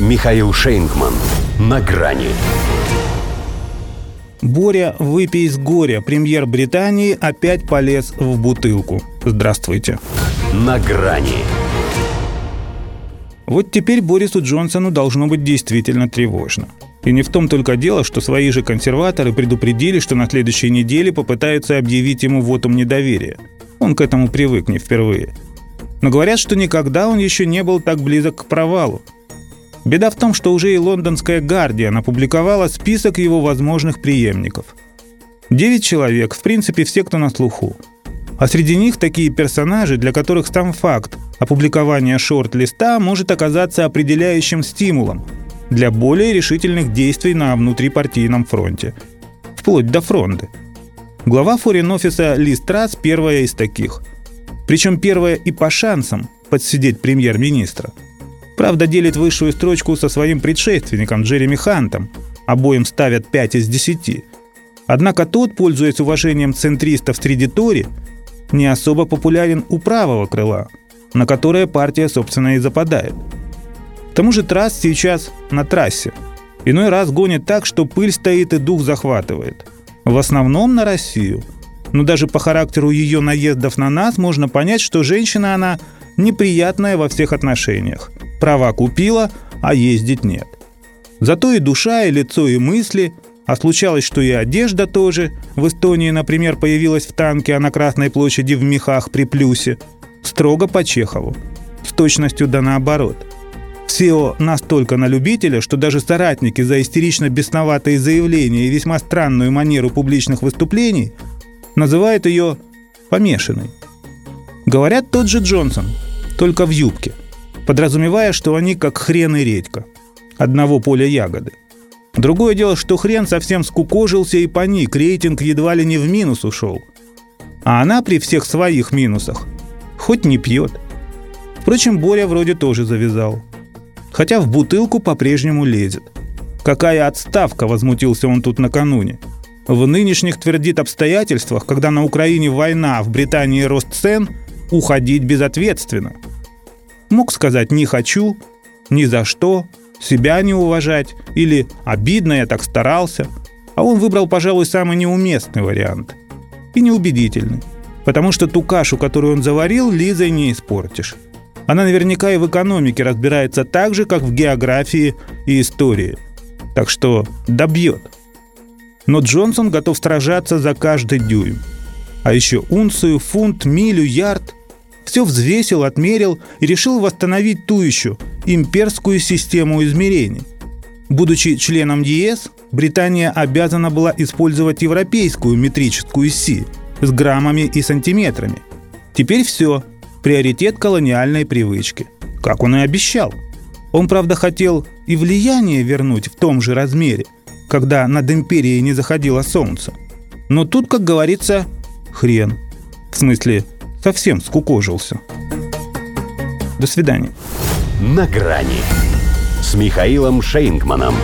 Михаил Шейнгман. На грани. Боря, выпей с горя. Премьер Британии опять полез в бутылку. Здравствуйте. На грани. Вот теперь Борису Джонсону должно быть действительно тревожно. И не в том только дело, что свои же консерваторы предупредили, что на следующей неделе попытаются объявить ему вотум недоверия. Он к этому привык не впервые. Но говорят, что никогда он еще не был так близок к провалу. Беда в том, что уже и лондонская «Гардиан» опубликовала список его возможных преемников. Девять человек, в принципе, все, кто на слуху. А среди них такие персонажи, для которых сам факт опубликования шорт-листа может оказаться определяющим стимулом для более решительных действий на внутрипартийном фронте. Вплоть до фронта. Глава форин-офиса Ли Страс первая из таких. Причем первая и по шансам подсидеть премьер-министра – Правда, делит высшую строчку со своим предшественником Джереми Хантом. Обоим ставят 5 из 10. Однако тот, пользуясь уважением центристов среди Тори, не особо популярен у правого крыла, на которое партия, собственно, и западает. К тому же трасс сейчас на трассе. Иной раз гонит так, что пыль стоит и дух захватывает. В основном на Россию. Но даже по характеру ее наездов на нас можно понять, что женщина она неприятная во всех отношениях. Права купила, а ездить нет. Зато и душа, и лицо, и мысли, а случалось, что и одежда тоже. В Эстонии, например, появилась в танке, а на Красной площади в мехах при плюсе. Строго по Чехову. С точностью да наоборот. SEO настолько на любителя, что даже соратники за истерично бесноватые заявления и весьма странную манеру публичных выступлений называют ее помешанной. Говорят тот же Джонсон, только в юбке – подразумевая, что они как хрен и редька. Одного поля ягоды. Другое дело, что хрен совсем скукожился и паник, рейтинг едва ли не в минус ушел. А она при всех своих минусах хоть не пьет. Впрочем, Боря вроде тоже завязал. Хотя в бутылку по-прежнему лезет. Какая отставка, возмутился он тут накануне. В нынешних твердит обстоятельствах, когда на Украине война, в Британии рост цен, уходить безответственно – Мог сказать «не хочу», «ни за что», «себя не уважать» или «обидно, я так старался». А он выбрал, пожалуй, самый неуместный вариант. И неубедительный. Потому что ту кашу, которую он заварил, Лизой не испортишь. Она наверняка и в экономике разбирается так же, как в географии и истории. Так что добьет. Но Джонсон готов сражаться за каждый дюйм. А еще унцию, фунт, милю, ярд все взвесил, отмерил и решил восстановить ту еще имперскую систему измерений. Будучи членом ЕС, Британия обязана была использовать европейскую метрическую СИ с граммами и сантиметрами. Теперь все. Приоритет колониальной привычки. Как он и обещал. Он, правда, хотел и влияние вернуть в том же размере, когда над империей не заходило солнце. Но тут, как говорится, хрен. В смысле, совсем скукожился. До свидания. На грани с Михаилом Шейнгманом.